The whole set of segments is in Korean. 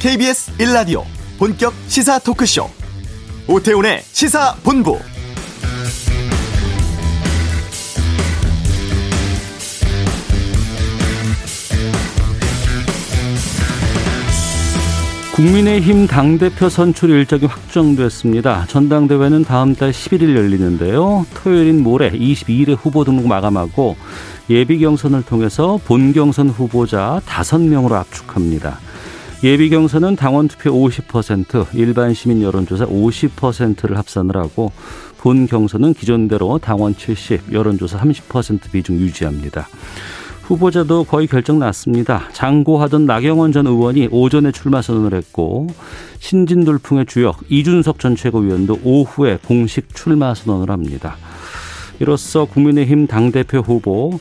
KBS 1라디오 본격 시사 토크쇼 오태훈의 시사본부 국민의힘 당대표 선출 일정이 확정됐습니다. 전당대회는 다음 달 11일 열리는데요. 토요일인 모레 22일에 후보 등록 마감하고 예비 경선을 통해서 본 경선 후보자 5명으로 압축합니다. 예비 경선은 당원 투표 50%, 일반 시민 여론조사 50%를 합산을 하고 본 경선은 기존대로 당원 70, 여론조사 30% 비중 유지합니다. 후보자도 거의 결정 났습니다. 장고하던 나경원 전 의원이 오전에 출마 선언을 했고 신진 돌풍의 주역 이준석 전 최고위원도 오후에 공식 출마 선언을 합니다. 이로써 국민의힘 당대표 후보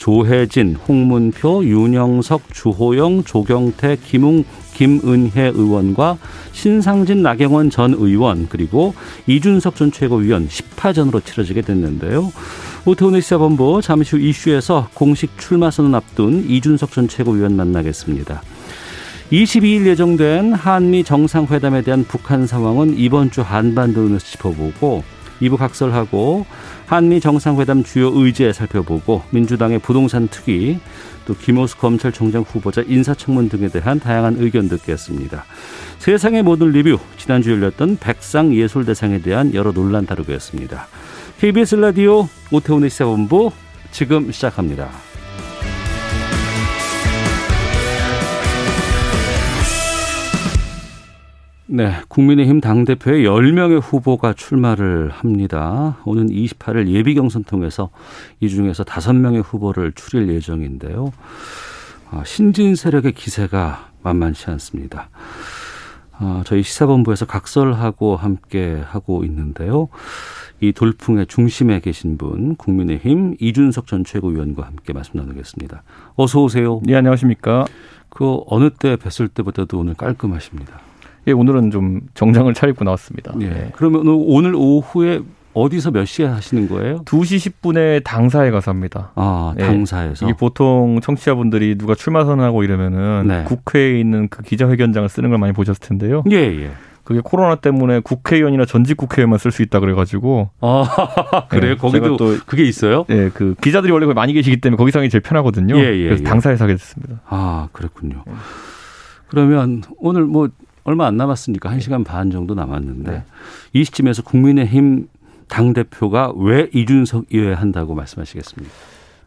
조혜진, 홍문표, 윤영석, 주호영, 조경태, 김웅, 김은혜 의원과 신상진, 나경원 전 의원 그리고 이준석 전 최고위원 10파전으로 치러지게 됐는데요. 오태훈의 시사본부 잠시 후 이슈에서 공식 출마 선언 앞둔 이준석 전 최고위원 만나겠습니다. 22일 예정된 한미 정상회담에 대한 북한 상황은 이번 주 한반도에서 짚어보고 2부 각설하고 한미 정상회담 주요 의제 살펴보고 민주당의 부동산 특위 또 김호수 검찰총장 후보자 인사청문 등에 대한 다양한 의견 듣겠습니다. 세상의 모든 리뷰 지난주 열렸던 백상 예술대상에 대한 여러 논란 다루겠습니다. KBS 라디오 오태훈의 시사본부 지금 시작합니다. 네, 국민의힘 당대표의 10명의 후보가 출마를 합니다. 오는 28일 예비 경선 통해서 이 중에서 5명의 후보를 추릴 예정인데요. 아, 신진 세력의 기세가 만만치 않습니다. 아, 저희 시사본부에서 각설하고 함께 하고 있는데요. 이 돌풍의 중심에 계신 분 국민의힘 이준석 전 최고위원과 함께 말씀 나누겠습니다. 어서 오세요. 네, 안녕하십니까? 그 어느 때 뵀을 때보다도 오늘 깔끔하십니다. 예, 오늘은 좀 정장을 차리고 나왔습니다. 예. 네. 그러면 오늘 오후에 어디서 몇 시에 하시는 거예요? 2시 10분에 당사에 가서 합니다. 아, 당사에서? 예. 이게 보통 청취자분들이 누가 출마 선언하고 이러면은 네. 국회에 있는 그 기자회견장을 쓰는 걸 많이 보셨을 텐데요. 예, 예. 그게 코로나 때문에 국회의원이나 전직 국회의원만 쓸 수 있다 그래가지고. 아 그래요? 네, 거기도 또 그게 있어요? 네, 그 기자들이 원래 많이 계시기 때문에 거기 상이 제일 편하거든요. 예, 예, 그래서 예. 당사에서 하게 됐습니다. 아 그렇군요. 네. 그러면 오늘 뭐 얼마 안 남았으니까 한 시간 반 정도 남았는데 네. 이 시점에서 국민의힘 당 대표가 왜 이준석 이어야 한다고 말씀하시겠습니까?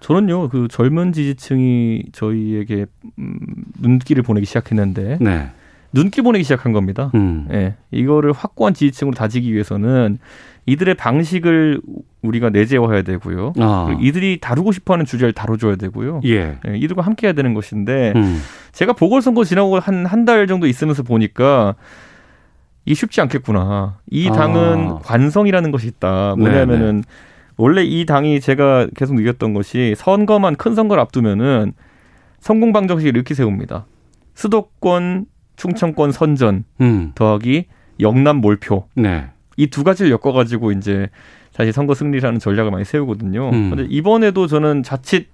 저는요 그 젊은 지지층이 저희에게 음, 눈길을 보내기 시작했는데. 네. 눈길 보내기 시작한 겁니다. 음. 예. 이거를 확고한 지지층으로 다지기 위해서는 이들의 방식을 우리가 내재화해야 되고요. 아. 이들이 다루고 싶어하는 주제를 다뤄줘야 되고요. 예. 예. 이들과 함께 해야 되는 것인데 음. 제가 보궐선거 지나고 한 한 달 정도 있으면서 보니까 이게 쉽지 않겠구나. 이 당은 아. 관성이라는 것이 있다. 뭐냐면은 네네. 원래 이 당이 제가 계속 느꼈던 것이 선거만 큰 선거를 앞두면은 성공 방정식을 이렇게 세웁니다. 수도권 충청권 선전 음. 더하기 영남 몰표. 네. 이 두 가지를 엮어가지고 이제 사실 선거 승리라는 전략을 많이 세우거든요. 음. 근데 이번에도 저는 자칫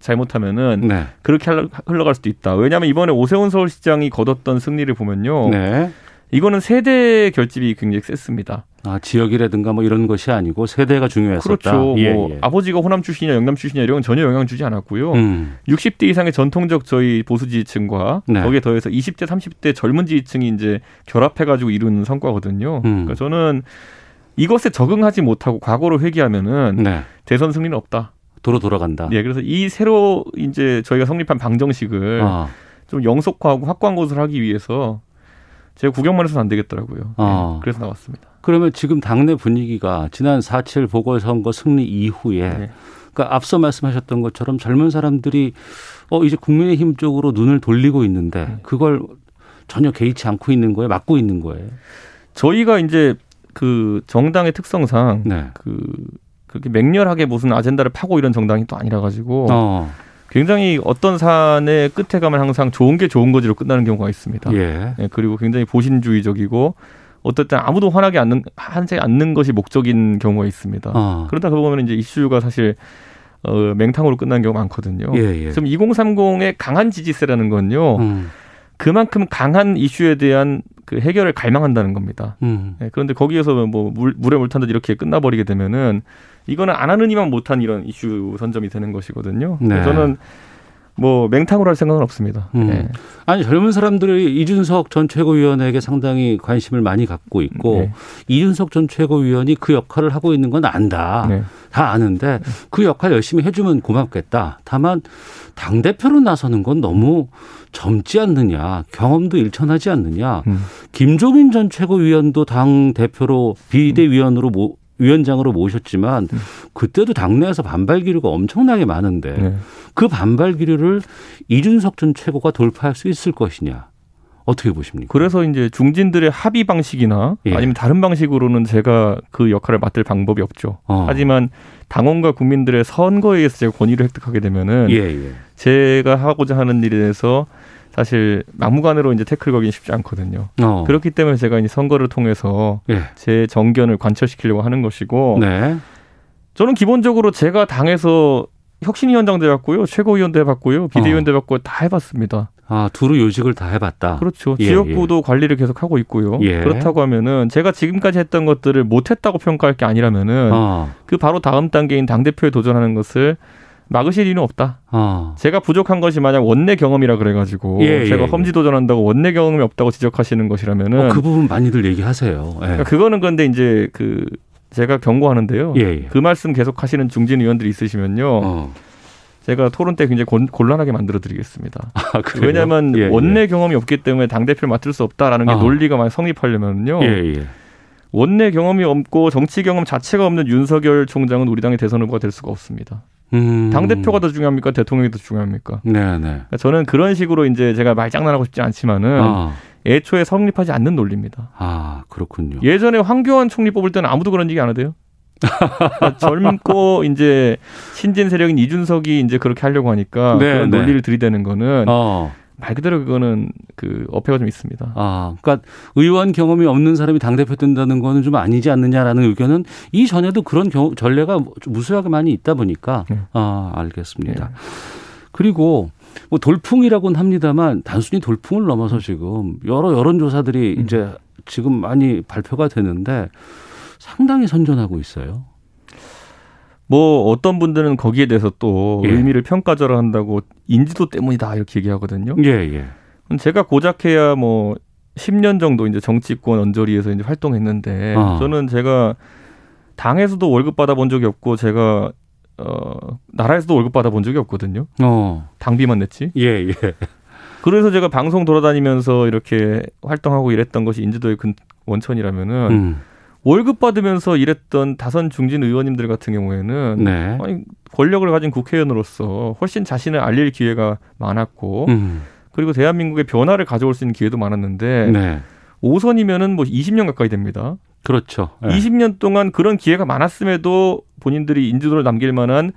잘못하면은 네. 그렇게 흘러갈 수도 있다. 왜냐하면 이번에 오세훈 서울시장이 거뒀던 승리를 보면요. 네. 이거는 세대 결집이 굉장히 셌습니다. 아, 지역이라든가 뭐 이런 것이 아니고 세대가 중요했었다. 그렇죠. 예, 뭐 예. 아버지가 호남 출신이나 영남 출신이나 이런 건 전혀 영향 주지 않았고요. 음. 60대 이상의 전통적 저희 보수 지지층과 네. 거기에 더해서 20대, 30대 젊은 지지층이 이제 결합해 가지고 이룬 성과거든요. 음. 그러니까 저는 이것에 적응하지 못하고 과거로 회귀하면은 네. 대선 승리는 없다. 도로 돌아간다. 네, 그래서 이 새로 이제 저희가 성립한 방정식을 아. 좀 영속화하고 확고한 것을 하기 위해서 제가 구경만 해서는 안 되겠더라고요. 아. 네, 그래서 나왔습니다. 그러면 지금 당내 분위기가 지난 4.7 보궐선거 승리 이후에 네. 그러니까 앞서 말씀하셨던 것처럼 젊은 사람들이 어 이제 국민의힘 쪽으로 눈을 돌리고 있는데 네. 그걸 전혀 개의치 않고 있는 거예요, 막고 있는 거예요. 저희가 이제 그 정당의 특성상 네. 그 그렇게 맹렬하게 무슨 아젠다를 파고 이런 정당이 또 아니라 가지고 어. 굉장히 어떤 산의 끝에 가면 항상 좋은 게 좋은 거지로 끝나는 경우가 있습니다. 예. 예 그리고 굉장히 보신주의적이고 어떨 때 아무도 화나게 않는 하지 않는 것이 목적인 경우가 있습니다. 어. 그러다 보면 이제 이슈가 사실 어, 맹탕으로 끝나는 경우가 많거든요. 예, 예. 지금 2030의 강한 지지세라는 건요. 음. 그만큼 강한 이슈에 대한 그 해결을 갈망한다는 겁니다. 음. 네, 그런데 거기에서 뭐 물, 물에 물 탄듯 이렇게 끝나버리게 되면은 이거는 안 하는 이만 못한 이런 이슈 선점이 되는 것이거든요. 네. 저는 뭐 맹탕으로 할 생각은 없습니다. 음. 네. 아니 젊은 사람들이 이준석 전 최고위원에게 상당히 관심을 많이 갖고 있고 네. 이준석 전 최고위원이 그 역할을 하고 있는 건 안다. 네. 다 아는데 그 역할 열심히 해주면 고맙겠다. 다만 당 대표로 나서는 건 너무 젊지 않느냐, 경험도 일천하지 않느냐. 음. 김종인 전 최고위원도 당 대표로 비대위원으로 모, 위원장으로 모셨지만 음. 그때도 당내에서 반발 기류가 엄청나게 많은데 네. 그 반발 기류를 이준석 전 최고가 돌파할 수 있을 것이냐. 어떻게 보십니까? 그래서 이제 중진들의 합의 방식이나 예. 아니면 다른 방식으로는 제가 그 역할을 맡을 방법이 없죠. 어. 하지만 당원과 국민들의 선거에 의해서 제가 권위를 획득하게 되면은 예, 예. 제가 하고자 하는 일에 대해서 사실 막무가내로 이제 태클 거긴 쉽지 않거든요. 어. 그렇기 때문에 제가 이제 선거를 통해서 예. 제 정견을 관철시키려고 하는 것이고 네. 저는 기본적으로 제가 당에서 혁신위원장도 해봤고요, 최고위원도 해봤고요, 비대위원도 어. 해봤고 다 해봤습니다. 아, 두루 요직을 다 해봤다. 그렇죠. 예, 지역구도 예. 관리를 계속 하고 있고요. 예. 그렇다고 하면은 제가 지금까지 했던 것들을 못했다고 평가할 게 아니라면은 어. 그 바로 다음 단계인 당 대표에 도전하는 것을 막으실 이유는 없다. 어. 제가 부족한 것이 만약 원내 경험이라 그래가지고 예, 예 제가 예. 험지 도전한다고 원내 경험이 없다고 지적하시는 것이라면은 어, 그 부분 많이들 얘기하세요. 예. 그러니까 그거는 그런데 이제 그 제가 경고하는데요. 예, 예. 그 말씀 계속 하시는 중진 의원들이 있으시면요. 어. 제가 토론 때 굉장히 곤, 란하게 만들어 드리겠습니다. 아, 왜냐하면 원내 경험이 없기 때문에 당 대표를 맡을 수 없다라는 게 아. 논리가 많이 성립하려면요. 원내 경험이 없고 정치 경험 자체가 없는 윤석열 총장은 우리 당의 대선 후보가 될 수가 없습니다. 음. 당 대표가 더 중요합니까? 대통령이 더 중요합니까? 네, 네. 그러니까 저는 그런 식으로 이제 제가 말장난하고 싶지 않지만은 아. 애초에 성립하지 않는 논리입니다. 아, 그렇군요. 예전에 황교안 총리 뽑을 때는 아무도 그런 얘기 안 하대요. 젊고 이제 신진 세력인 이준석이 이제 그렇게 하려고 하니까 네, 그런 네. 논리를 들이대는 거는 어. 말 그대로 그거는 그 어폐가 좀 있습니다. 아, 그러니까 의원 경험이 없는 사람이 당 대표 된다는 거는 좀 아니지 않느냐라는 의견은 이 전에도 그런 경, 전례가 무수하게 많이 있다 보니까 네. 아, 알겠습니다. 네. 그리고 뭐 돌풍이라고는 합니다만 단순히 돌풍을 넘어서 지금 여러 여론조사들이 음. 이제 지금 많이 발표가 되는데 상당히 선전하고 있어요. 뭐 어떤 분들은 거기에 대해서 또 예. 의미를 평가절하 한다고 인지도 때문이다 이렇게 얘기하거든요. 예, 예. 제가 고작해야 뭐 10년 정도 이제 정치권 언저리에서 이제 활동했는데 어. 저는 제가 당에서도 월급 받아본 적이 없고 제가 어 나라에서도 월급 받아본 적이 없거든요. 어. 당비만 냈지. 예, 예. 그래서 제가 방송 돌아다니면서 이렇게 활동하고 이랬던 것이 인지도의 근 원천이라면은 음. 월급 받으면서 일했던 다선 중진 의원님들 같은 경우에는 네. 아니, 권력을 가진 국회의원으로서 훨씬 자신을 알릴 기회가 많았고 음. 그리고 대한민국의 변화를 가져올 수 있는 기회도 많았는데 네. 5선이면은 뭐 20년 가까이 됩니다. 그렇죠. 네. 20년 동안 그런 기회가 많았음에도 본인들이 인지도를 남길 만한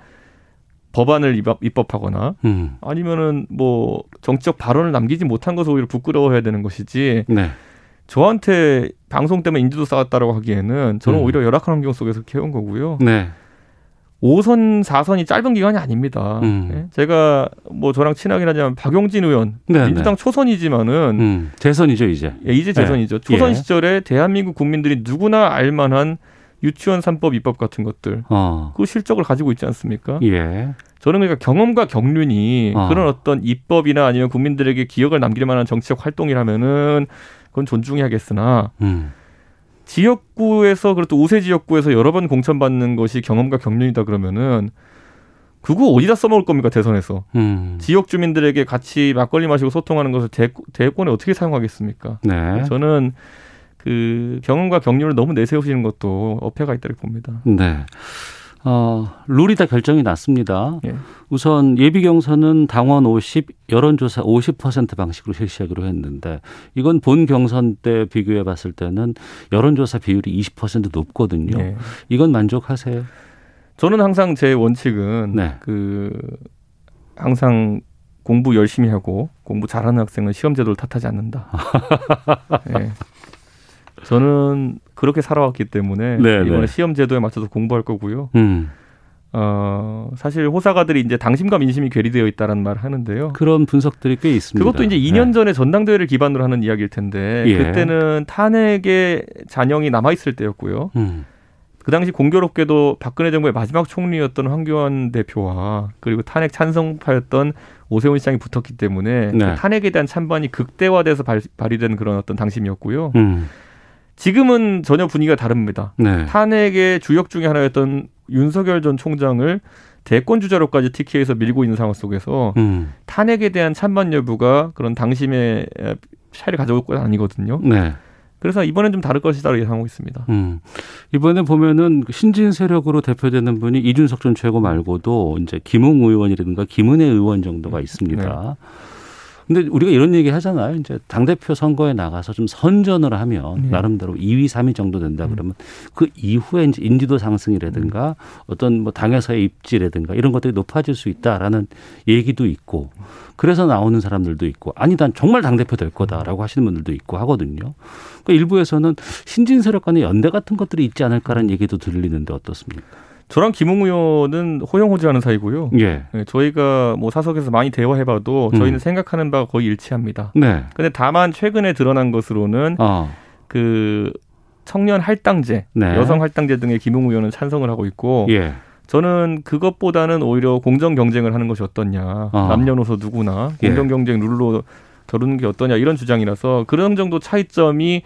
법안을 입법, 하거나 음. 아니면은 뭐 정치적 발언을 남기지 못한 것을 오히려 부끄러워해야 되는 것이지. 네. 저한테 방송 때문에 인지도 쌓았다라고 하기에는 저는 음. 오히려 열악한 환경 속에서 키운 거고요. 네. 5선, 4선이 짧은 기간이 아닙니다. 음. 네? 제가 뭐 저랑 친하긴 하지만 박용진 의원 네, 민주당 네. 초선이지만은 음. 재선이죠 이제. 예, 이제 네. 재선이죠. 초선 예. 시절에 대한민국 국민들이 누구나 알만한 유치원 3법 입법 같은 것들 어. 그 실적을 가지고 있지 않습니까? 예. 저는 그러니까 경험과 경륜이 어. 그런 어떤 입법이나 아니면 국민들에게 기억을 남길 만한 정치적 활동이라면은 그건 존중해야겠으나 음. 지역구에서 그래도 우세 지역구에서 여러 번 공천받는 것이 경험과 경륜이다 그러면은 그거 어디다 써먹을 겁니까 대선에서 음. 지역 주민들에게 같이 막걸리 마시고 소통하는 것을 대, 대권에 어떻게 사용하겠습니까? 네. 저는 그 경험과 경륜을 너무 내세우시는 것도 어폐가 있다고 봅니다. 네. 어, 룰이 다 결정이 났습니다. 예. 우선 예비 경선은 당원 50, 여론조사 50% 방식으로 실시하기로 했는데 이건 본 경선 때 비교해 봤을 때는 여론조사 비율이 20% 높거든요. 예. 이건 만족하세요? 저는 항상 제 원칙은 네. 그 항상 공부 열심히 하고 공부 잘하는 학생은 시험 제도를 탓하지 않는다. 네. 저는 그렇게 살아왔기 때문에 네, 네. 이번에 네. 시험 제도에 맞춰서 공부할 거고요. 음. 어, 사실 호사가들이 이제 당심과 민심이 괴리되어 있다라는 말을 하는데요. 그런 분석들이 꽤 있습니다. 그것도 이제 2년 네. 전에 전당대회를 기반으로 하는 이야기일 텐데 예. 그때는 탄핵의 잔영이 남아 있을 때였고요. 음. 그 당시 공교롭게도 박근혜 정부의 마지막 총리였던 황교안 대표와 그리고 탄핵 찬성파였던 오세훈 시장이 붙었기 때문에 네. 그 탄핵에 대한 찬반이 극대화돼서 발, 발휘된 그런 어떤 당심이었고요. 음. 지금은 전혀 분위기가 다릅니다. 네. 탄핵의 주역 중의 하나였던 윤석열 전 총장을 대권 주자로까지 TK에서 밀고 있는 상황 속에서 음. 탄핵에 대한 찬반 여부가 그런 당심의 차이를 가져올 건 아니거든요. 네. 그래서 이번엔 좀 다를 것이다 예상하고 있습니다. 음. 이번에 보면은 신진 세력으로 대표되는 분이 이준석 전 최고 말고도 이제 김웅 의원이라든가 김은혜 의원 정도가 있습니다. 네. 근데 우리가 이런 얘기 하잖아요. 이제 당대표 선거에 나가서 좀 선전을 하면 네. 나름대로 2위, 3위 정도 된다 음. 그러면 그 이후에 이제 인지도 상승이라든가 어떤 뭐 당에서의 입지라든가 이런 것들이 높아질 수 있다라는 얘기도 있고 그래서 나오는 사람들도 있고 아니 난 정말 당대표 될 거다라고 하시는 분들도 있고 하거든요. 그러니까 일부에서는 신진 세력 간의 연대 같은 것들이 있지 않을까라는 얘기도 들리는데 어떻습니까? 저랑 김웅 의원은 호영호재하는 사이고요. 예. 네, 저희가 뭐 사석에서 많이 대화해봐도 저희는 음. 생각하는 바가 거의 일치합니다. 네. 근데 다만 최근에 드러난 것으로는 어. 그 청년 할당제, 네. 여성 할당제 등의 김웅 의원은 찬성을 하고 있고. 예. 저는 그것보다는 오히려 공정 경쟁을 하는 것이 어떻냐. 어. 남녀노소 누구나 예. 공정 경쟁 룰로 겨루는 게 어떠냐 이런 주장이라서 그런 정도 차이점이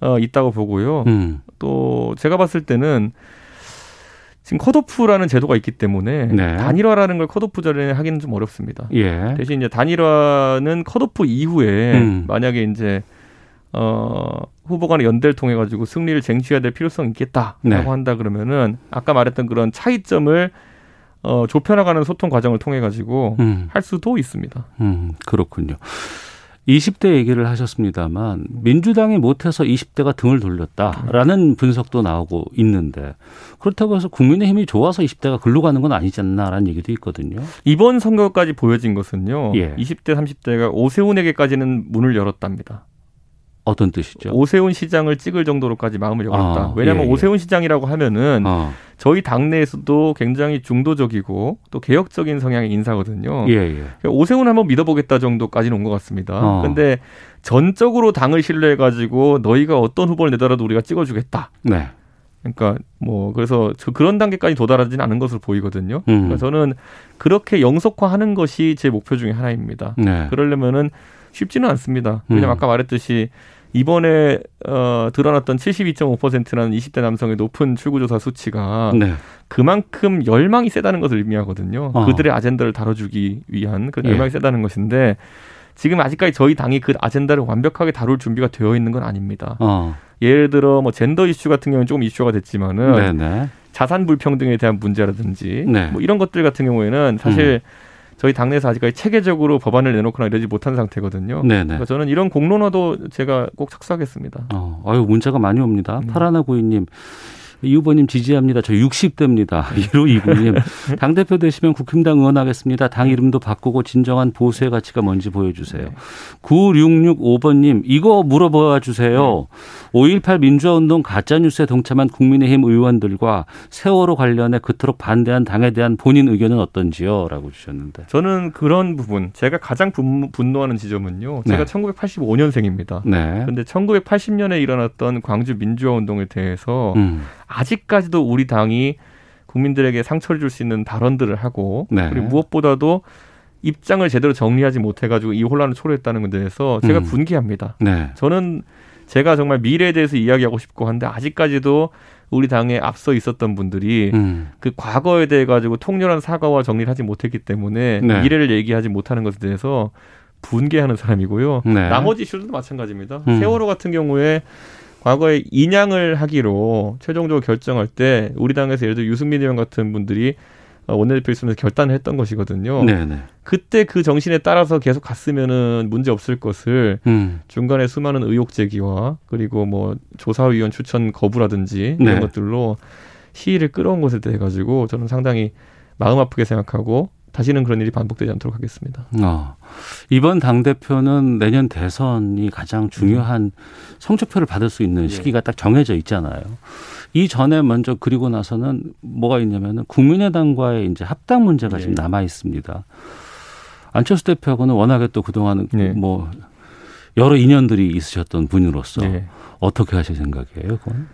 어, 있다고 보고요. 음. 또 제가 봤을 때는 지금 컷오프라는 제도가 있기 때문에 네. 단일화라는 걸 컷오프 전에 하기는 좀 어렵습니다. 예. 대신 이제 단일화는 컷오프 이후에 음. 만약에 이제 어 후보 간의 연대를 통해 가지고 승리를 쟁취해야 될 필요성이 있겠다라고 네. 한다 그러면은 아까 말했던 그런 차이점을 어 좁혀나가는 소통 과정을 통해 가지고 음. 할 수도 있습니다. 음, 그렇군요. 20대 얘기를 하셨습니다만 민주당이 못해서 20대가 등을 돌렸다라는 분석도 나오고 있는데 그렇다고 해서 국민의힘이 좋아서 20대가 글로 가는 건 아니지 않나라는 얘기도 있거든요. 이번 선거까지 보여진 것은요. 예. 20대 30대가 오세훈에게까지는 문을 열었답니다. 어떤 뜻이죠? 오세훈 시장을 찍을 정도로까지 마음을 열었다. 아, 왜냐하면 예, 예. 오세훈 시장이라고 하면은 아. 저희 당내에서도 굉장히 중도적이고 또 개혁적인 성향의 인사거든요. 예, 예. 그러니까 오세훈 한번 믿어보겠다 정도까지는 온 것 같습니다. 어. 근데 전적으로 당을 신뢰해가지고 너희가 어떤 후보를 내더라도 우리가 찍어주겠다. 네. 그러니까 뭐 그래서 저 그런 단계까지 도달하지는 않은 것으로 보이거든요. 음. 그러니까 저는 그렇게 영속화하는 것이 제 목표 중에 하나입니다. 네. 그러려면은 쉽지는 않습니다. 왜냐면 음. 아까 말했듯이 이번에 어, 드러났던 72.5%라는 20대 남성의 높은 출구조사 수치가 네. 그만큼 열망이 세다는 것을 의미하거든요. 어. 그들의 아젠다를 다뤄주기 위한 그런 예. 열망이 예. 세다는 것인데 지금 아직까지 저희 당이 그 아젠다를 완벽하게 다룰 준비가 되어 있는 건 아닙니다. 어. 예를 들어 뭐 젠더 이슈 같은 경우는 조금 이슈가 됐지만은 네네. 자산 불평등에 대한 문제라든지 네. 뭐 이런 것들 같은 경우에는 사실 음. 저희 당내에서 아직까지 체계적으로 법안을 내놓거나 이러지 못한 상태거든요. 네네. 그러니까 저는 이런 공론화도 제가 꼭 착수하겠습니다. 어, 아유 문자가 많이 옵니다. 음. 파라나 고인님 이 후보님 지지합니다. 저 60대입니다. 1호 2구님. 당대표 되시면 국힘당 응원하겠습니다. 당 이름도 바꾸고 진정한 보수의 가치가 뭔지 보여주세요. 네. 9665번님, 이거 물어봐 주세요. 네. 5.18 민주화운동 가짜뉴스에 동참한 국민의힘 의원들과 세월호 관련해 그토록 반대한 당에 대한 본인 의견은 어떤지요? 라고 주셨는데. 저는 그런 부분, 제가 가장 분노하는 지점은요. 제가 네. 1985년생입니다. 네. 근데 1980년에 일어났던 광주 민주화운동에 대해서 음. 아직까지도 우리 당이 국민들에게 상처를 줄 수 있는 발언들을 하고 네. 그리고 무엇보다도 입장을 제대로 정리하지 못해가지고 이 혼란을 초래했다는 것에 대해서 제가 음. 분개합니다. 네. 저는 제가 정말 미래에 대해서 이야기하고 싶고 한데 아직까지도 우리 당에 앞서 있었던 분들이 음. 그 과거에 대해 가지고 통렬한 사과와 정리를 하지 못했기 때문에 네. 미래를 얘기하지 못하는 것에 대해서 분개하는 사람이고요. 네. 나머지 이슈들도 마찬가지입니다. 음. 세월호 같은 경우에 과거에 인양을 하기로 최종적으로 결정할 때 우리 당에서 예를 들어 유승민 의원 같은 분들이 어, 원내대표 있으면서 결단을 했던 것이거든요. 네네. 그때 그 정신에 따라서 계속 갔으면은 문제 없을 것을 음. 중간에 수많은 의혹 제기와 그리고 뭐 조사위원 추천 거부라든지 네. 이런 것들로 시위를 끌어온 것에 대해 가지고 저는 상당히 마음 아프게 생각하고 다시는 그런 일이 반복되지 않도록 하겠습니다. 어. 이번 당 대표는 내년 대선이 가장 중요한 성적표를 받을 수 있는 예. 시기가 딱 정해져 있잖아요. 이 전에 먼저 그리고 나서는 뭐가 있냐면은 국민의당과의 이제 합당 문제가 네. 지금 남아 있습니다. 안철수 대표하고는 워낙에 또 그동안 네. 뭐 여러 인연들이 있으셨던 분으로서 네. 어떻게 하실 생각이에요, 그건?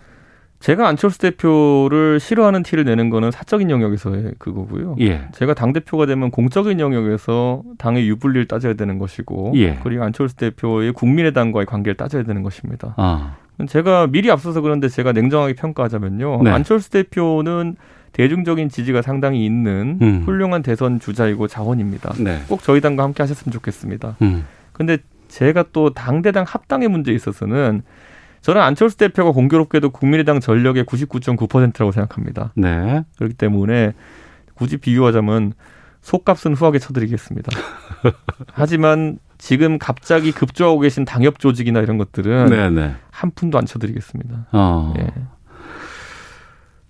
제가 안철수 대표를 싫어하는 티를 내는 거는 사적인 영역에서의 그거고요. 예. 제가 당 대표가 되면 공적인 영역에서 당의 유불리를 따져야 되는 것이고, 예. 그리고 안철수 대표의 국민의당과의 관계를 따져야 되는 것입니다. 아. 제가 미리 앞서서 그런데 제가 냉정하게 평가하자면요, 네. 안철수 대표는 대중적인 지지가 상당히 있는 음. 훌륭한 대선 주자이고 자원입니다. 네. 꼭 저희 당과 함께 하셨으면 좋겠습니다. 음. 근데 제가 또 당대당 합당의 문제에 있어서는 저는 안철수 대표가 공교롭게도 국민의당 전력의 99.9%라고 생각합니다. 네. 그렇기 때문에 굳이 비교하자면 속값은 후하게 쳐드리겠습니다. 하지만 지금 갑자기 급조하고 계신 당협 조직이나 이런 것들은 네네. 네. 한 푼도 안 쳐드리겠습니다. 어. 예.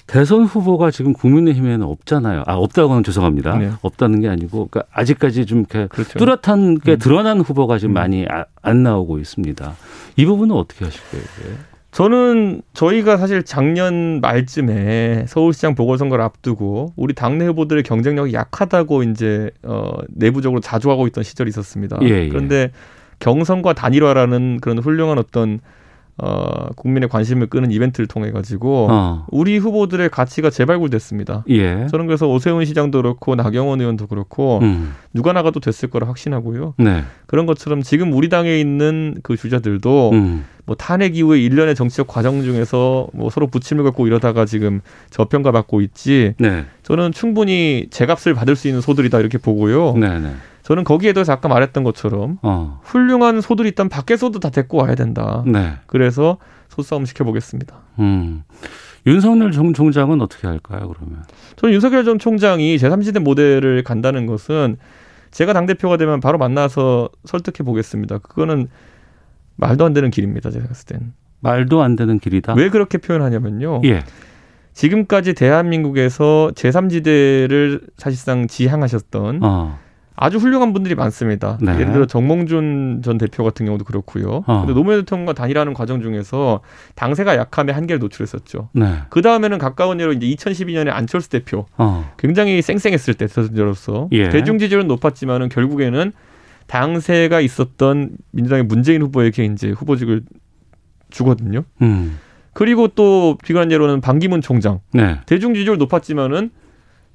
대선 후보가 지금 국민의힘에는 없잖아요. 아 없다고는 죄송합니다. 네. 없다는 게 아니고 그러니까 아직까지 좀 이렇게 그렇죠. 뚜렷한 게 음. 드러난 후보가 지금 음. 많이 아, 안 나오고 있습니다. 이 부분은 어떻게 하실 거예요? 저는 저희가 사실 작년 말쯤에 서울시장 보궐선거를 앞두고 우리 당내 후보들의 경쟁력이 약하다고 이제 어 내부적으로 자주 하고 있던 시절이 있었습니다. 예, 예. 그런데 경선과 단일화라는 그런 훌륭한 어떤 어, 국민의 관심을 끄는 이벤트를 통해 가지고 어. 우리 후보들의 가치가 재발굴됐습니다. 예. 저는 그래서 오세훈 시장도 그렇고 나경원 의원도 그렇고 음. 누가 나가도 됐을 거라 확신하고요. 네. 그런 것처럼 지금 우리 당에 있는 그 주자들도 음. 뭐 탄핵 이후에 일련의 정치적 과정 중에서 뭐 서로 부침을 갖고 이러다가 지금 저평가 받고 있지. 네. 저는 충분히 제값을 받을 수 있는 소들이다 이렇게 보고요. 네, 네. 저는 거기에 대해서 아까 말했던 것처럼 어. 훌륭한 소들이 있다면 밖에서도 다 데리고 와야 된다. 네. 그래서 소싸움 시켜보겠습니다. 음. 윤석열 정 총장은 어떻게 할까요, 그러면? 저는 윤석열 전 총장이 제3지대 모델을 간다는 것은 제가 당대표가 되면 바로 만나서 설득해 보겠습니다. 그거는 말도 안 되는 길입니다, 제가 봤을 땐. 말도 안 되는 길이다? 왜 그렇게 표현하냐면요. 예. 지금까지 대한민국에서 제3지대를 사실상 지향하셨던 어. 아주 훌륭한 분들이 많습니다. 네. 예를 들어 정몽준 전 대표 같은 경우도 그렇고요. 어. 근데 노무현 대통령과 단일하는 과정 중에서 당세가 약함에 한계를 노출했었죠. 네. 그 다음에는 가까운 예로 이제 2012년에 안철수 대표 어. 굉장히 쌩쌩했을 때 대선자로서 예. 대중 지지율은 높았지만은 결국에는 당세가 있었던 민주당의 문재인 후보에게 이제 후보직을 주거든요. 음. 그리고 또 비관한 예로는 반기문 총장 네. 대중 지지율 높았지만은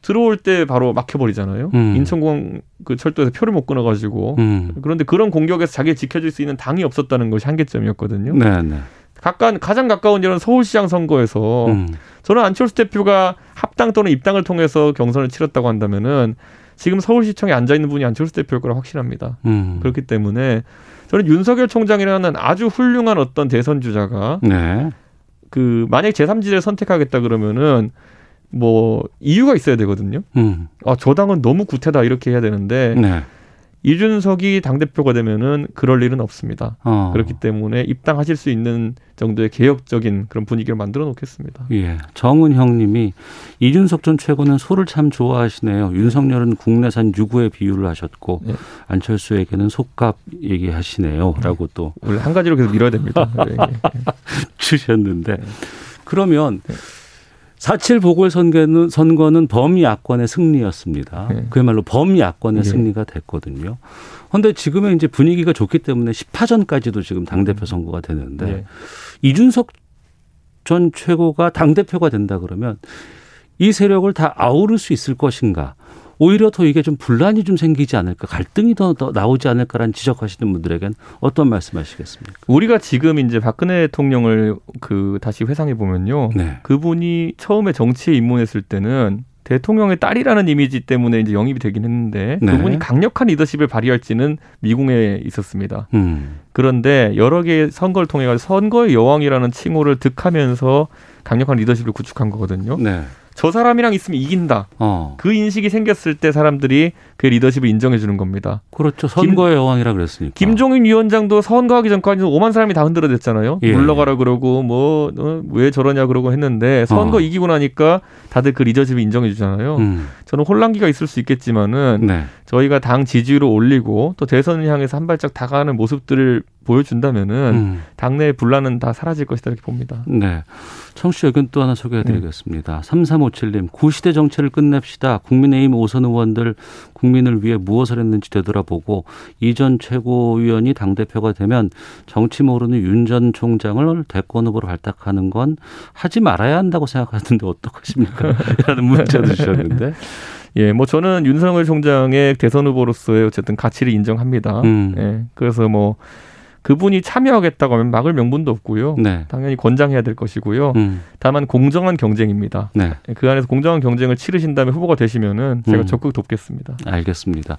들어올 때 바로 막혀버리잖아요. 음. 인천공항 그 철도에서 표를 못 끊어가지고 음. 그런데 그런 공격에서 자기 지켜줄 수 있는 당이 없었다는 것이 한계점이었거든요. 네, 네. 가까 가장 가까운 이런 서울시장 선거에서 음. 저는 안철수 대표가 합당 또는 입당을 통해서 경선을 치렀다고 한다면은 지금 서울시청에 앉아 있는 분이 안철수 대표일 거라 확실합니다. 음. 그렇기 때문에 저는 윤석열 총장이라는 아주 훌륭한 어떤 대선 주자가 네. 그 만약 제3지대를 선택하겠다 그러면은 뭐 이유가 있어야 되거든요. 음. 아, 저 당은 너무 구태다 이렇게 해야 되는데 네. 이준석이 당 대표가 되면은 그럴 일은 없습니다. 어. 그렇기 때문에 입당하실 수 있는 정도의 개혁적인 그런 분위기를 만들어 놓겠습니다. 예. 정은형님이 이준석 전 최고는 소를 참 좋아하시네요. 윤석열은 국내산 유구의 비유를 하셨고 예. 안철수에게는 속값 얘기하시네요.라고 또 원래 한 가지로 계속 밀어야 됩니다. 예, 예. 주셨는데 그러면. 네. 사칠 보궐선거는 선거는 범야권의 승리였습니다. 네. 그야말로 범야권의 네. 승리가 됐거든요. 그런데 지금은 이제 분위기가 좋기 때문에 10파전까지도 지금 당대표 선거가 되는데 네. 이준석 전 최고가 당대표가 된다 그러면 이 세력을 다 아우를 수 있을 것인가? 오히려 더 이게 좀 분란이 좀 생기지 않을까, 갈등이 더, 더 나오지 않을까라는 지적하시는 분들에겐 어떤 말씀하시겠습니까? 우리가 지금 이제 박근혜 대통령을 그 다시 회상해 보면요, 네. 그분이 처음에 정치에 입문했을 때는 대통령의 딸이라는 이미지 때문에 이제 영입이 되긴 했는데 네. 그분이 강력한 리더십을 발휘할지는 미궁에 있었습니다. 음. 그런데 여러 개의 선거를 통해 가지고 선거의 여왕이라는 칭호를 득하면서 강력한 리더십을 구축한 거거든요. 네. 저 사람이랑 있으면 이긴다. 어. 그 인식이 생겼을 때 사람들이 그 리더십을 인정해 주는 겁니다. 그렇죠. 선거의 김, 여왕이라 그랬으니까. 김종인 위원장도 선거하기 전까지는 5만 사람이 다 흔들어댔잖아요. 예. 물러가라 그러고 뭐왜 어, 저러냐 그러고 했는데 선거 어. 이기고 나니까 다들 그 리더십을 인정해 주잖아요. 음. 저는 혼란기가 있을 수 있겠지만은 네. 저희가 당 지지율을 올리고 또 대선을 향해서 한 발짝 다가가는 모습들을 보여준다면은 음. 당내의 분란은 다 사라질 것이다 이렇게 봅니다. 네. 청취자 의견 또 하나 소개해드리겠습니다. 네. 3357님, 구시대 정체를 끝냅시다. 국민의힘 오선 의원들 국민을 위해 무엇을 했는지 되돌아보고 이전 최고위원이 당대표가 되면 정치 모르는 윤 전 총장을 대권 후보로 발탁하는 건 하지 말아야 한다고 생각하는데 어떡하십니까? 라는 문자도 주셨는데. 예, 뭐 저는 윤석열 총장의 대선 후보로서의 어쨌든 가치를 인정합니다. 음. 예, 그래서 뭐 그분이 참여하겠다고 하면 막을 명분도 없고요. 네. 당연히 권장해야 될 것이고요. 음. 다만 공정한 경쟁입니다. 네. 그 안에서 공정한 경쟁을 치르신 다음에 후보가 되시면은 제가 음. 적극 돕겠습니다. 알겠습니다.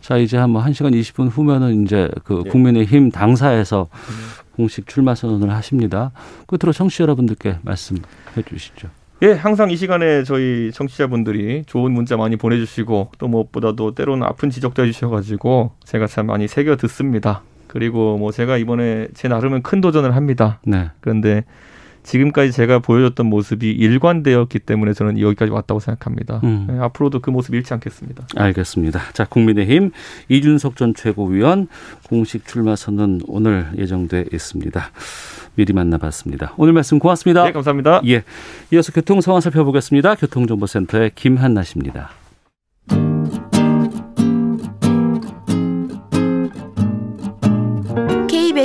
자, 이제 한번 1시간 20분 후면은 이제 그 예. 국민의힘 당사에서 음. 공식 출마 선언을 하십니다. 끝으로 청취자 여러분들께 말씀해 주시죠. 예, 항상 이 시간에 저희 청취자분들이 좋은 문자 많이 보내주시고 또 무엇보다도 때로는 아픈 지적도 해주셔가지고 제가 참 많이 새겨 듣습니다. 그리고 뭐 제가 이번에 제 나름은 큰 도전을 합니다. 네. 그런데 지금까지 제가 보여줬던 모습이 일관되었기 때문에 저는 여기까지 왔다고 생각합니다. 음. 네, 앞으로도 그 모습 잃지 않겠습니다. 알겠습니다. 자, 국민의힘 이준석 전 최고위원 공식 출마 선언 오늘 예정돼 있습니다. 미리 만나봤습니다. 오늘 말씀 고맙습니다. 네, 감사합니다. 예. 이어서 교통 상황 살펴보겠습니다. 교통정보센터의 김한나 씨입니다.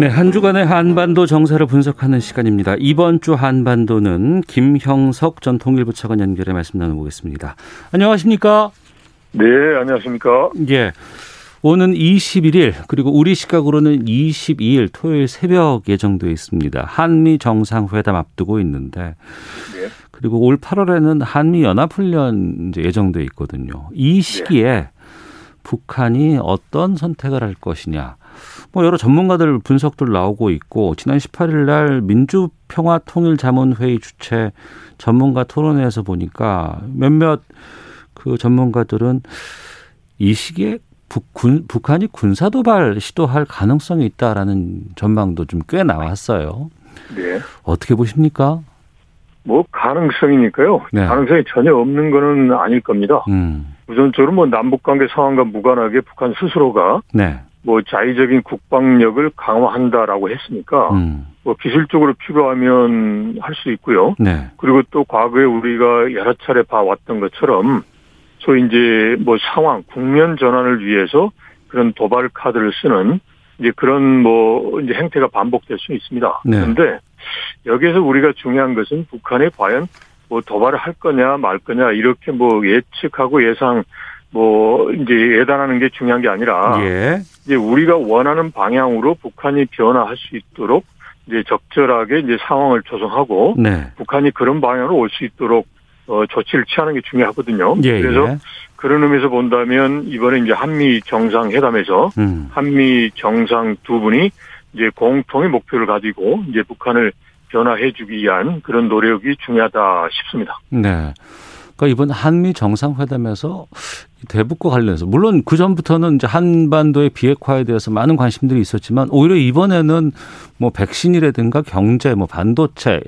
네, 한 주간의 한반도 정세를 분석하는 시간입니다. 이번 주 한반도는 김형석 전 통일부 차관 연결해 말씀 나눠보겠습니다. 안녕하십니까? 네, 안녕하십니까? 예. 오는 21일 그리고 우리 시각으로는 22일 토요일 새벽 예정돼 있습니다. 한미 정상회담 앞두고 있는데 네. 그리고 올 8월에는 한미 연합훈련 예정돼 있거든요. 이 시기에 네. 북한이 어떤 선택을 할 것이냐 뭐 여러 전문가들 분석들 나오고 있고 지난 18일 날 민주평화통일자문회의 주최 전문가 토론회에서 보니까 몇몇 그 전문가들은 이 시기에 북군, 북한이 군사 도발 시도할 가능성이 있다라는 전망도 좀 꽤 나왔어요. 네. 어떻게 보십니까? 뭐 가능성이니까요. 네. 가능성이 전혀 없는 거는 아닐 겁니다. 음. 우선적으로 뭐 남북 관계 상황과 무관하게 북한 스스로가 네. 뭐 자의적인 국방력을 강화한다라고 했으니까 음. 뭐 기술적으로 필요하면 할 수 있고요. 네. 그리고 또 과거에 우리가 여러 차례 봐왔던 것처럼 소위 이제 뭐 상황 국면 전환을 위해서 그런 도발 카드를 쓰는 이제 그런 뭐 이제 행태가 반복될 수 있습니다. 네. 그런데 여기에서 우리가 중요한 것은 북한이 과연 뭐 도발을 할 거냐 말 거냐 이렇게 뭐 예측하고 예상 뭐 이제 예단하는 게 중요한 게 아니라 예. 이제 우리가 원하는 방향으로 북한이 변화할 수 있도록 이제 적절하게 이제 상황을 조성하고 네. 북한이 그런 방향으로 올 수 있도록 어 조치를 취하는 게 중요하거든요. 예, 그래서 예. 그런 의미에서 본다면 이번에 이제 한미 정상회담에서 음. 한미 정상 두 분이 이제 공통의 목표를 가지고 이제 북한을 변화해주기 위한 그런 노력이 중요하다 싶습니다. 네. 그러니까 이번 한미 정상회담에서 대북과 관련해서 물론 그 전부터는 이제 한반도의 비핵화에 대해서 많은 관심들이 있었지만 오히려 이번에는 뭐 백신이라든가 경제, 뭐 반도체,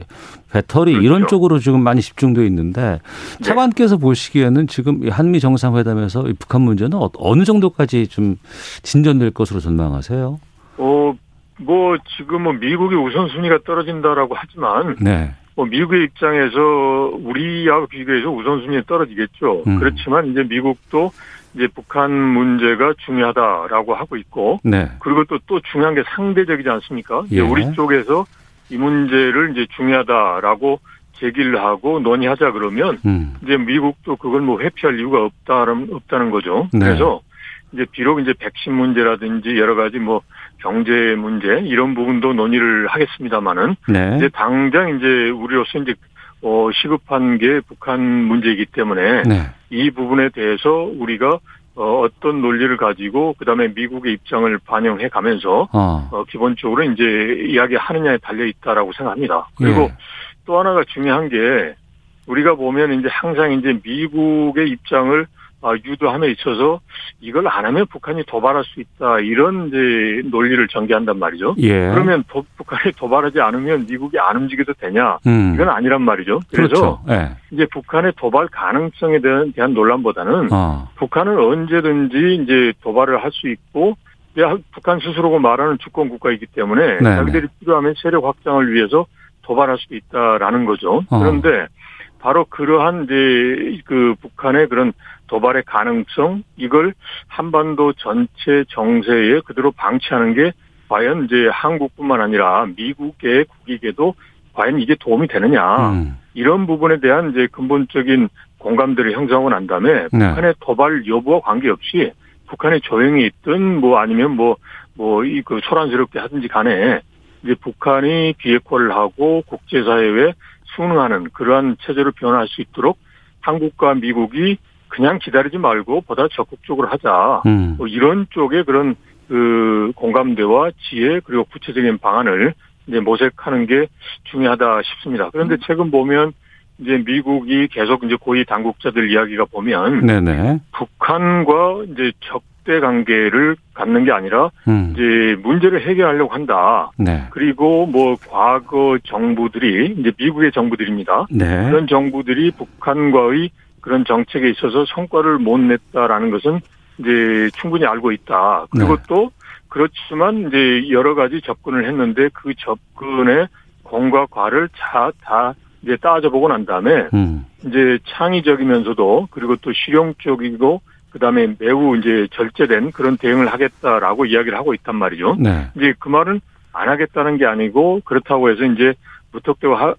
배터리 그렇죠. 이런 쪽으로 지금 많이 집중되어 있는데 네. 차관께서 보시기에는 지금 한미 정상회담에서 북한 문제는 어, 어느 정도까지 좀 진전될 것으로 전망하세요? 어, 뭐 지금 뭐 미국의 우선순위가 떨어진다라고 하지만 네. 뭐 미국의 입장에서 우리하고 비교해서 우선순위에 떨어지겠죠. 음. 그렇지만 이제 미국도 이제 북한 문제가 중요하다라고 하고 있고, 네. 그리고 또또 중요한 게 상대적이지 않습니까? 예. 우리 쪽에서 이 문제를 이제 중요하다라고 제기를 하고 논의하자 그러면 음. 이제 미국도 그걸 뭐 회피할 이유가 없다는 없다는 거죠. 네. 그래서 이제 비록 이제 백신 문제라든지 여러 가지 뭐 경제 문제 이런 부분도 논의를 하겠습니다만은 네. 이제 당장 이제 우리로서 이제 어 시급한 게 북한 문제이기 때문에 네. 이 부분에 대해서 우리가 어, 어떤 논리를 가지고 그다음에 미국의 입장을 반영해 가면서 어. 어 기본적으로 이제 이야기하느냐에 달려 있다라고 생각합니다. 그리고 예. 또 하나가 중요한 게 우리가 보면 이제 항상 이제 미국의 입장을 아, 유도함에 있어서 이걸 안 하면 북한이 도발할 수 있다 이런 이제 논리를 전개한단 말이죠. 예. 그러면 도, 북한이 도발하지 않으면 미국이 안 움직여도 되냐? 음. 이건 아니란 말이죠. 그래서 그렇죠. 예. 이제 북한의 도발 가능성에 대한, 대한 논란보다는 어. 북한은 언제든지 이제 도발을 할 수 있고 북한 스스로가 말하는 주권 국가이기 때문에 네네. 자기들이 필요하면 세력 확장을 위해서 도발할 수도 있다라는 거죠. 어. 그런데 바로 그러한 이제 그 북한의 그런 도발의 가능성 이걸 한반도 전체 정세에 그대로 방치하는 게 과연 이제 한국뿐만 아니라 미국의 국익에도 과연 이게 도움이 되느냐 음. 이런 부분에 대한 이제 근본적인 공감들을 형성하고 난 다음에 네. 북한의 도발 여부와 관계없이 북한이 조용히 있든 뭐 아니면 뭐 뭐 이 그 소란스럽게 하든지 간에 이제 북한이 비핵화를 하고 국제사회에 순응하는 그러한 체제로 변화할 수 있도록 한국과 미국이 그냥 기다리지 말고 보다 적극적으로 하자. 음. 뭐 이런 쪽의 그런 그 공감대와 지혜 그리고 구체적인 방안을 이제 모색하는 게 중요하다 싶습니다. 그런데 음. 최근 보면 이제 미국이 계속 이제 고위 당국자들 이야기가 보면 네네. 북한과 이제 적 적대 관계를 갖는 게 아니라 음. 이제 문제를 해결하려고 한다. 네. 그리고 뭐 과거 정부들이 이제 미국의 정부들입니다. 네. 그런 정부들이 북한과의 그런 정책에 있어서 성과를 못 냈다라는 것은 이제 충분히 알고 있다. 그리고 네. 또 그렇지만 이제 여러 가지 접근을 했는데 그 접근의 공과 과를 다 이제 따져보고 난 다음에 음. 이제 창의적이면서도 그리고 또 실용적이고 그다음에 매우 이제 절제된 그런 대응을 하겠다라고 이야기를 하고 있단 말이죠. 네. 이제 그 말은 안 하겠다는 게 아니고 그렇다고 해서 이제 무턱대고 하,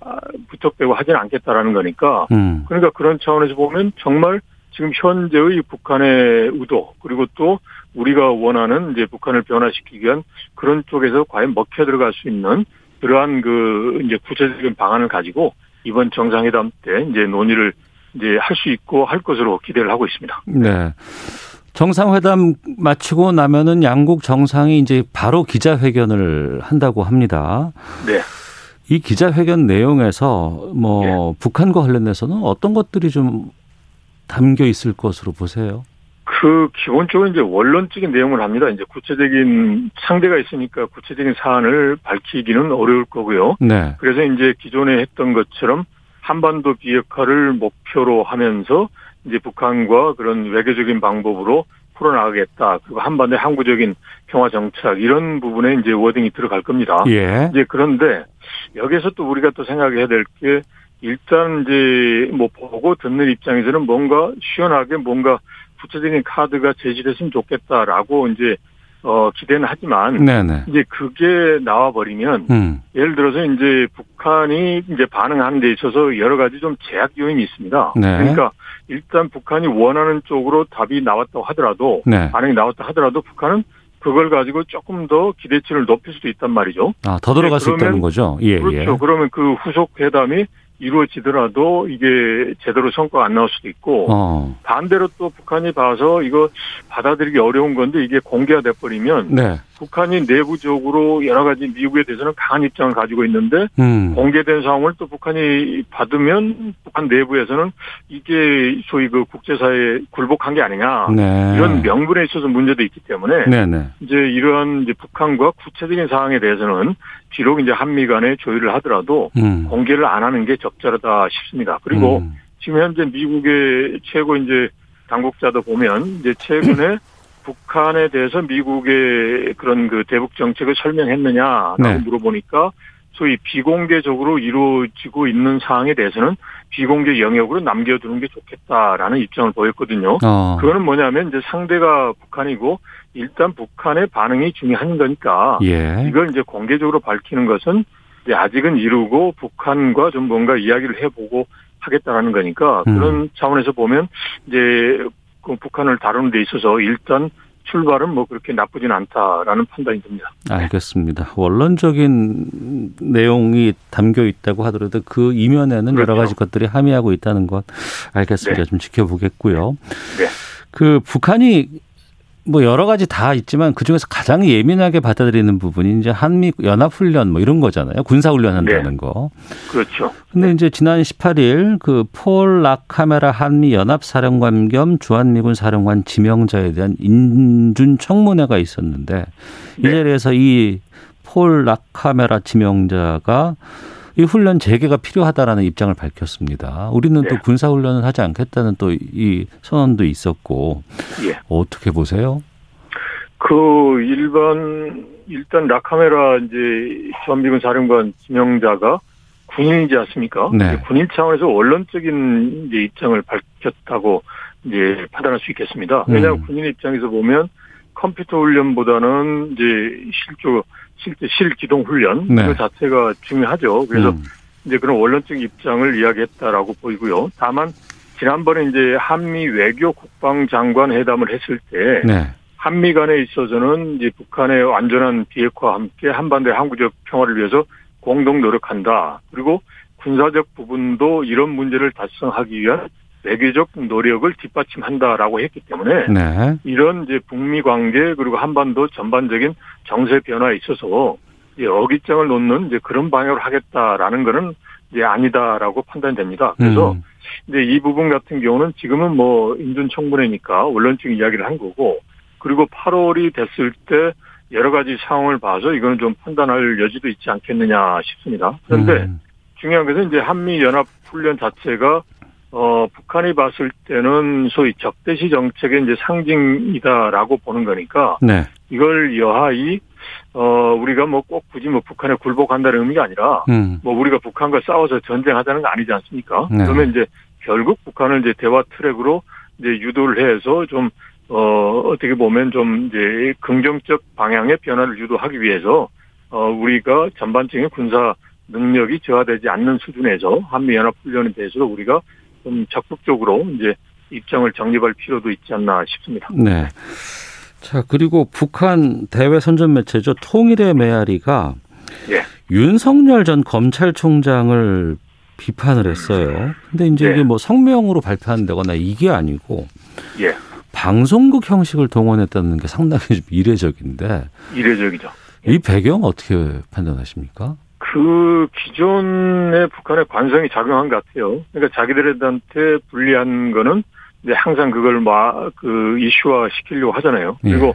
무턱대고 하지는 않겠다라는 거니까. 음. 그러니까 그런 차원에서 보면 정말 지금 현재의 북한의 의도 그리고 또 우리가 원하는 이제 북한을 변화시키기 위한 그런 쪽에서 과연 먹혀 들어갈 수 있는 그러한 그 이제 구체적인 방안을 가지고 이번 정상회담 때 이제 논의를 이제 할 수 있고 할 것으로 기대를 하고 있습니다. 네. 정상회담 마치고 나면은 양국 정상이 이제 바로 기자회견을 한다고 합니다. 네. 이 기자회견 내용에서 뭐 네. 북한과 관련해서는 어떤 것들이 좀 담겨 있을 것으로 보세요? 그 기본적으로 이제 원론적인 내용을 합니다. 이제 구체적인 상대가 있으니까 구체적인 사안을 밝히기는 어려울 거고요. 네. 그래서 이제 기존에 했던 것처럼 한반도 비핵화를 목표로 하면서 이제 북한과 그런 외교적인 방법으로 풀어나가겠다. 그리고 한반도의 항구적인 평화 정착 이런 부분에 이제 워딩이 들어갈 겁니다. 예. 이제 그런데 여기서 또 우리가 또 생각해야 될 게 일단 이제 뭐 보고 듣는 입장에서는 뭔가 시원하게 뭔가 구체적인 카드가 제시됐으면 좋겠다라고 이제 어, 기대는 하지만 네네. 이제 그게 나와 버리면 음. 예를 들어서 이제 북한이 이제 반응하는 데 있어서 여러 가지 좀 제약 요인이 있습니다. 네. 그러니까 일단 북한이 원하는 쪽으로 답이 나왔다고 하더라도 네. 반응이 나왔다 하더라도 북한은 그걸 가지고 조금 더 기대치를 높일 수도 있단 말이죠. 아, 더 들어갈 수 있다는 거죠. 예, 그렇죠. 예. 그러면 그 후속 회담이 이루어지더라도 이게 제대로 성과가 안 나올 수도 있고 어. 반대로 또 북한이 봐서 이거 받아들이기 어려운 건데 이게 공개가 돼버리면 네. 북한이 내부적으로 여러 가지 미국에 대해서는 강한 입장을 가지고 있는데 음. 공개된 상황을 또 북한이 받으면 북한 내부에서는 이게 소위 그 국제사회에 굴복한 게 아니냐 네. 이런 명분에 있어서 문제도 있기 때문에 네네. 네. 이제 이러한 이제 북한과 구체적인 상황에 대해서는 비록 이제 한미 간에 조율을 하더라도 음. 공개를 안 하는 게 적절하다 싶습니다. 그리고 음. 지금 현재 미국의 최고 이제 당국자도 보면 이제 최근에 북한에 대해서 미국의 그런 그 대북 정책을 설명했느냐라고 네. 물어보니까 소위 비공개적으로 이루어지고 있는 사항에 대해서는 비공개 영역으로 남겨두는 게 좋겠다라는 입장을 보였거든요. 어. 그거는 뭐냐면 이제 상대가 북한이고 일단 북한의 반응이 중요한 거니까 예. 이걸 이제 공개적으로 밝히는 것은 이제 아직은 이루고 북한과 좀 뭔가 이야기를 해보고 하겠다라는 거니까 음. 그런 차원에서 보면 이제 그 북한을 다루는 데 있어서 일단 출발은 뭐 그렇게 나쁘진 않다라는 판단이 듭니다. 알겠습니다. 원론적인 내용이 담겨 있다고 하더라도 그 이면에는 그렇죠. 여러 가지 것들이 함의하고 있다는 것 알겠습니다. 네. 좀 지켜보겠고요. 네. 그 북한이 뭐 여러 가지 다 있지만 그 중에서 가장 예민하게 받아들이는 부분이 이제 한미 연합 훈련 뭐 이런 거잖아요. 군사 훈련 한다는 네. 거. 그렇죠. 근데 이제 지난 18일 그폴 락카메라 한미 연합 사령관 겸 주한미군 사령관 지명자에 대한 인준 청문회가 있었는데 네. 이 자리에서 이폴 락카메라 지명자가 이 훈련 재개가 필요하다라는 입장을 밝혔습니다. 우리는 네. 또 군사 훈련을 하지 않겠다는 또 이 선언도 있었고 예. 어떻게 보세요? 그 일반 일단 라카메라 이제 주한미군 사령관 지명자가 군인이지 않습니까? 네. 군인 차원에서 원론적인 이제 입장을 밝혔다고 이제 판단할 수 있겠습니다. 왜냐하면 음. 군인 입장에서 보면 컴퓨터 훈련보다는 이제 실조 실제 실기동 훈련 네. 그 자체가 중요하죠. 그래서 음. 이제 그런 원론적 입장을 이야기했다라고 보이고요. 다만 지난번에 이제 한미 외교 국방장관 회담을 했을 때 네. 한미 간에 있어서는 이제 북한의 완전한 비핵화와 함께 한반도의 항구적 평화를 위해서 공동 노력한다. 그리고 군사적 부분도 이런 문제를 달성하기 위한 외교적 노력을 뒷받침한다라고 했기 때문에 네. 이런 이제 북미 관계 그리고 한반도 전반적인 정세 변화에 있어서 이제 어깃장을 놓는 이제 그런 방향으로 하겠다라는 거는 이제 아니다라고 판단됩니다. 그래서 음. 이제 이 부분 같은 경우는 지금은 뭐 인준 청문회니까 원론적 이야기를 한 거고 그리고 8월이 됐을 때 여러 가지 상황을 봐서 이거는 좀 판단할 여지도 있지 않겠느냐 싶습니다. 그런데 음. 중요한 것은 이제 한미 연합 훈련 자체가 어, 북한이 봤을 때는 소위 적대시 정책의 이제 상징이다라고 보는 거니까 네. 이걸 여하이 어, 우리가 뭐 꼭 굳이 뭐 북한에 굴복한다는 의미가 아니라 음. 뭐 우리가 북한과 싸워서 전쟁하자는 거 아니지 않습니까? 네. 그러면 이제 결국 북한을 이제 대화 트랙으로 이제 유도를 해서 좀 어, 어떻게 보면 좀 이제 긍정적 방향의 변화를 유도하기 위해서 어, 우리가 전반적인 군사 능력이 저하되지 않는 수준에서 한미연합훈련에 대해서 우리가 좀 적극적으로 이제 입장을 정립할 필요도 있지 않나 싶습니다. 네. 자 그리고 북한 대외 선전 매체죠 통일의 메아리가 예. 윤석열 전 검찰총장을 비판을 했어요. 근데 이제 예. 이게 뭐 성명으로 발표한다거나 이게 아니고 예. 방송국 형식을 동원했다는 게 상당히 좀 이례적인데 이례적이죠. 이 배경 어떻게 판단하십니까? 그 기존의 북한의 관성이 작용한 것 같아요. 그러니까 자기들한테 불리한 거는 이제 항상 그걸 막그 이슈화 시키려고 하잖아요. 예. 그리고 예.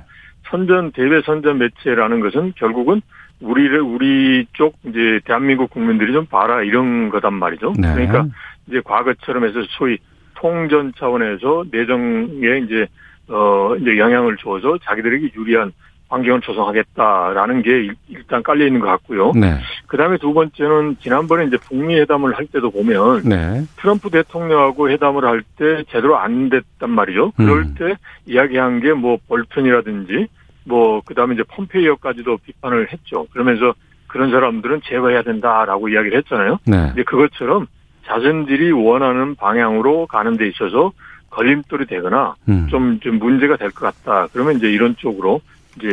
선전 대외 선전 매체라는 것은 결국은 우리를 우리 쪽 이제 대한민국 국민들이 좀 봐라 이런 거단 말이죠. 네. 그러니까 이제 과거처럼 해서 소위 통전 차원에서 내정에 이제 어 이제 영향을 줘서 자기들에게 유리한 환경을 조성하겠다라는 게 일단 깔려 있는 것 같고요. 네. 그다음에 두 번째는 지난번에 이제 북미 회담을 할 때도 보면 네. 트럼프 대통령하고 회담을 할 때 제대로 안 됐단 말이죠. 그럴 음. 때 이야기한 게뭐 볼턴이라든지 뭐 그다음에 이제 폼페이어까지도 비판을 했죠. 그러면서 그런 사람들은 제거해야 된다라고 이야기를 했잖아요. 네. 이제 그것처럼 자신들이 원하는 방향으로 가는 데 있어서 걸림돌이 되거나 음. 좀, 좀 문제가 될 것 같다. 그러면 이제 이런 쪽으로 이제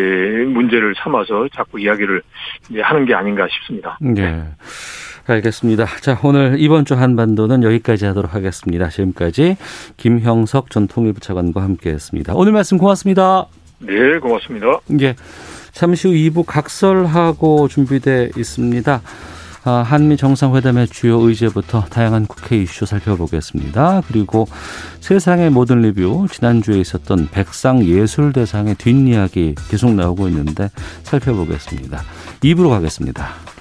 문제를 삼아서 자꾸 이야기를 이제 하는 게 아닌가 싶습니다. 네. 알겠습니다. 자, 오늘 이번 주 한반도는 여기까지 하도록 하겠습니다. 지금까지 김형석 전 통일부 차관과 함께 했습니다. 오늘 말씀 고맙습니다. 네, 고맙습니다. 예. 잠시 후 2부 각설하고 준비돼 있습니다. 아, 한미 정상회담의 주요 의제부터 다양한 국회 이슈 살펴보겠습니다. 그리고 세상의 모든 리뷰 지난주에 있었던 백상 예술대상의 뒷이야기 계속 나오고 있는데 살펴보겠습니다. 2부로 가겠습니다.